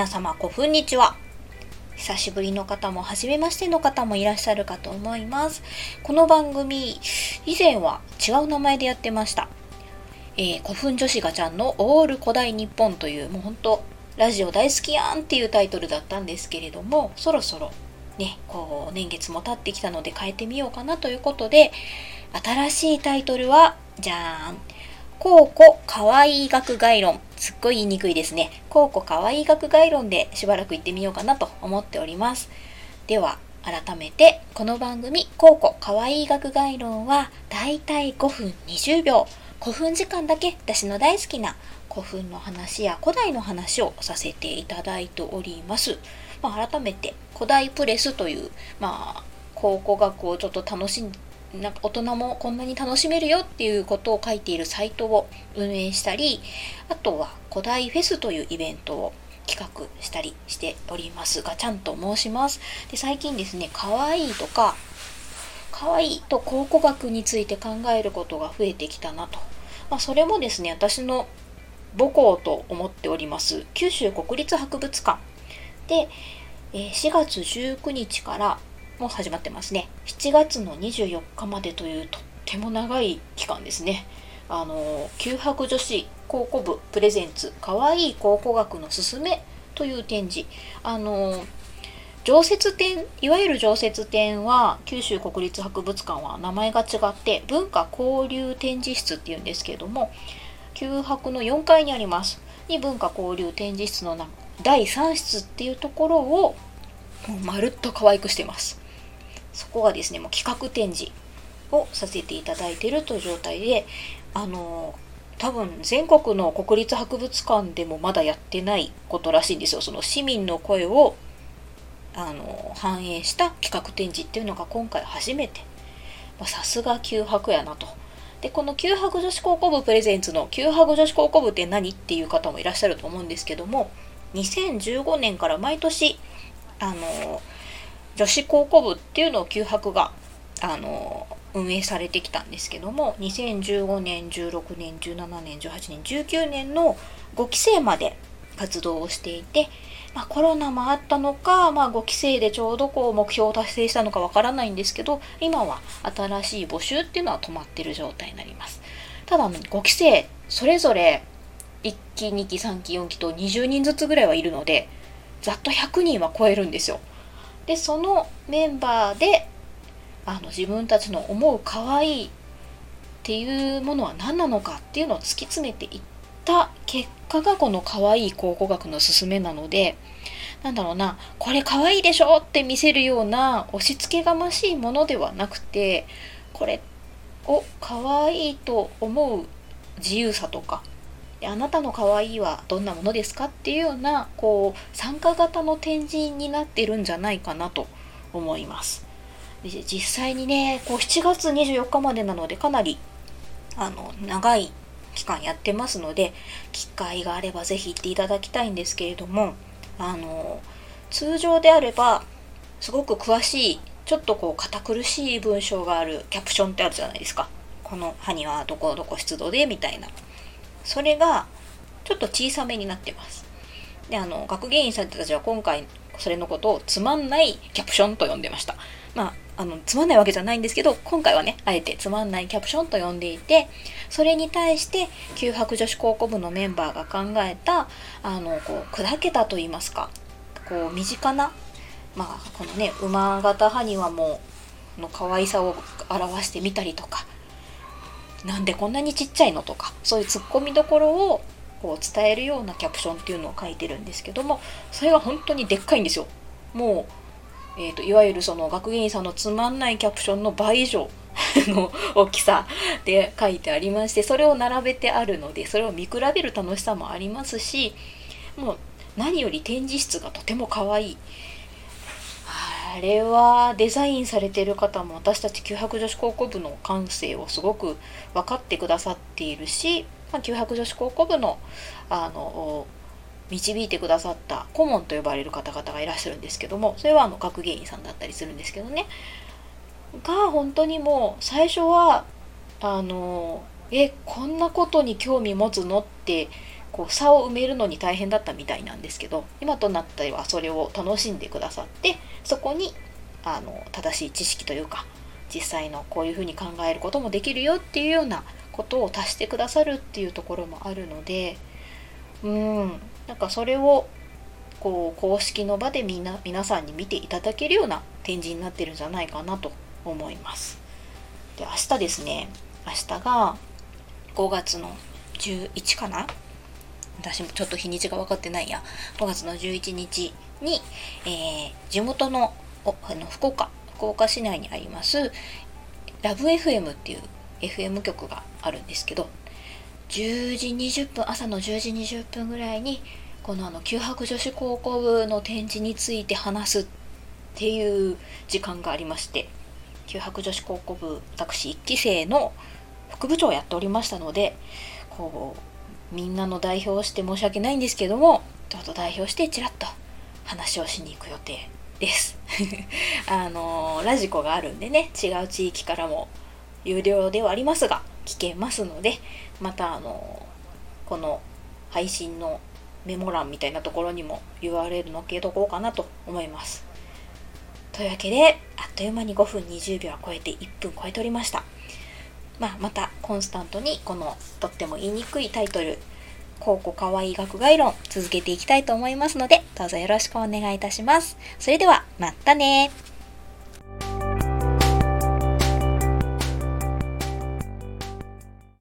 皆様こんにちは。久しぶりの方も初めましての方もいらっしゃるかと思います。この番組以前は違う名前でやってました。えー、古墳女子ガチャンのオール古代日本というもうほんとラジオ大好きやんっていうタイトルだったんですけれどもそろそろねこう年月も経ってきたので変えてみようかなということで新しいタイトルはじゃーん。高古かわいい学概論。すっごい言いにくいですね。高古かわいい学概論でしばらく行ってみようかなと思っております。では、改めて、この番組、高古かわいい学概論は、だいたい5分20秒。5分時間だけ私の大好きな古墳の話や古代の話をさせていただいております。まあ、改めて、古代プレスという、まあ、考古学をちょっと楽しんなんか大人もこんなに楽しめるよっていうことを書いているサイトを運営したりあとは古代フェスというイベントを企画したりしておりますがちゃんと申します。で最近ですね可愛いとか可愛いと考古学について考えることが増えてきたなと、まあ、それもですね私の母校と思っております。九州国立博物館。で4月19日からもう始まってますね。7月の24日までというとっても長い期間ですね。あの、九博女子考古部プレゼンツかわいい考古学のすすめという展示。あの、常設展、いわゆる常設展は九州国立博物館は名前が違って文化交流展示室っていうんですけれども、九博の4階にあります。に文化交流展示室の第3室っていうところをまるっと可愛くしてます。そこがですねもう企画展示をさせていただいているという状態であの多分全国の国立博物館でもまだやってないことらしいんですよその市民の声をあの反映した企画展示っていうのが今回初めてさすが九博やなと。でこの九博女子高校部プレゼンツの九博女子高校部って何っていう方もいらっしゃると思うんですけども2015年から毎年あの女子高校部っていうのを九博があの運営されてきたんですけども2015年16年17年18年19年の5期生まで活動をしていて、まあ、コロナもあったのか、まあ、5期生でちょうどこう目標を達成したのかわからないんですけど今は新しい募集っていうのは止まってる状態になります。ただ5期生それぞれ1期2期3期4期と20人ずつぐらいはいるのでざっと100人は超えるんですよ。でそのメンバーであの自分たちの思う可愛いっていうものは何なのかっていうのを突き詰めていった結果がこの可愛い考古学のすすめなのでなんだろうなこれ可愛いでしょって見せるような押し付けがましいものではなくてこれを可愛いと思う自由さとかあなたの可愛いはどんなものですか？っていうようなこう参加型の展示になってるんじゃないかなと思います。で実際にねこう7月24日までなのでかなりあの長い期間やってますので機会があれば是非行っていただきたいんですけれどもあの通常であればすごく詳しいちょっとこう堅苦しい文章があるキャプションってあるじゃないですか。この歯にはどこどこ出土で？みたいな。それがちょっと小さめになってます。で、あの、学芸員さんたちは今回それのことをつまんないキャプションと呼んでました。まあ、あの、つまんないわけじゃないんですけど、今回はね、あえてつまんないキャプションと呼んでいて、それに対して、九博女子高校部のメンバーが考えた、あの、こう、砕けたと言いますか、こう、身近な、まあ、このね、馬型埴輪も、の可愛さを表してみたりとか、なんでこんなにちっちゃいの？とかそういうツッコミどころをこう伝えるようなキャプションっていうのを書いてるんですけどもそれが本当にでっかいんですよ。もう、えーと、いわゆるその学芸員さんのつまんないキャプションの倍以上 の大きさで書いてありましてそれを並べてあるのでそれを見比べる楽しさもありますしもう何より展示室がとても可愛い。あれはデザインされてる方も私たち九博女子高校部の感性をすごく分かってくださっているし、まあ、九博女子高校部のあの導いてくださった顧問と呼ばれる方々がいらっしゃるんですけどもそれはあの学芸員さんだったりするんですけどね。が本当にもう最初はあのえこんなことに興味持つの？ってこう差を埋めるのに大変だったみたいなんですけど今となってはそれを楽しんでくださってそこにあの正しい知識というか実際のこういうふうに考えることもできるよっていうようなことを足してくださるっていうところもあるのでうんなんかそれをこう公式の場でみんな皆さんに見ていただけるような展示になってるんじゃないかなと思います。で明日ですね明日が5月の11かな私もちょっと日にちが分かってないや。5月の11日に、えー、地元のあの福岡福岡市内にありますラブ FM っていう FM 局があるんですけど10時20分朝の10時20分ぐらいにこのあの九博女子高校部の展示について話すっていう時間がありまして九博女子高校部私1期生の副部長をやっておりましたのでこうみんなの代表をして申し訳ないんですけどもちょっと代表してちらっと話をしに行く予定です あのラジコがあるんでね違う地域からも有料ではありますが聞けますのでまたあのこの配信のメモ欄みたいなところにも URL 載っけとこうかなと思います。というわけで、あっという間に5分20秒は超えて1分超えておりました。まあ、またコンスタントにこのとっても言いにくいタイトル、高校かわいい学外論続けていきたいと思いますので、どうぞよろしくお願いいたします。それでは、またね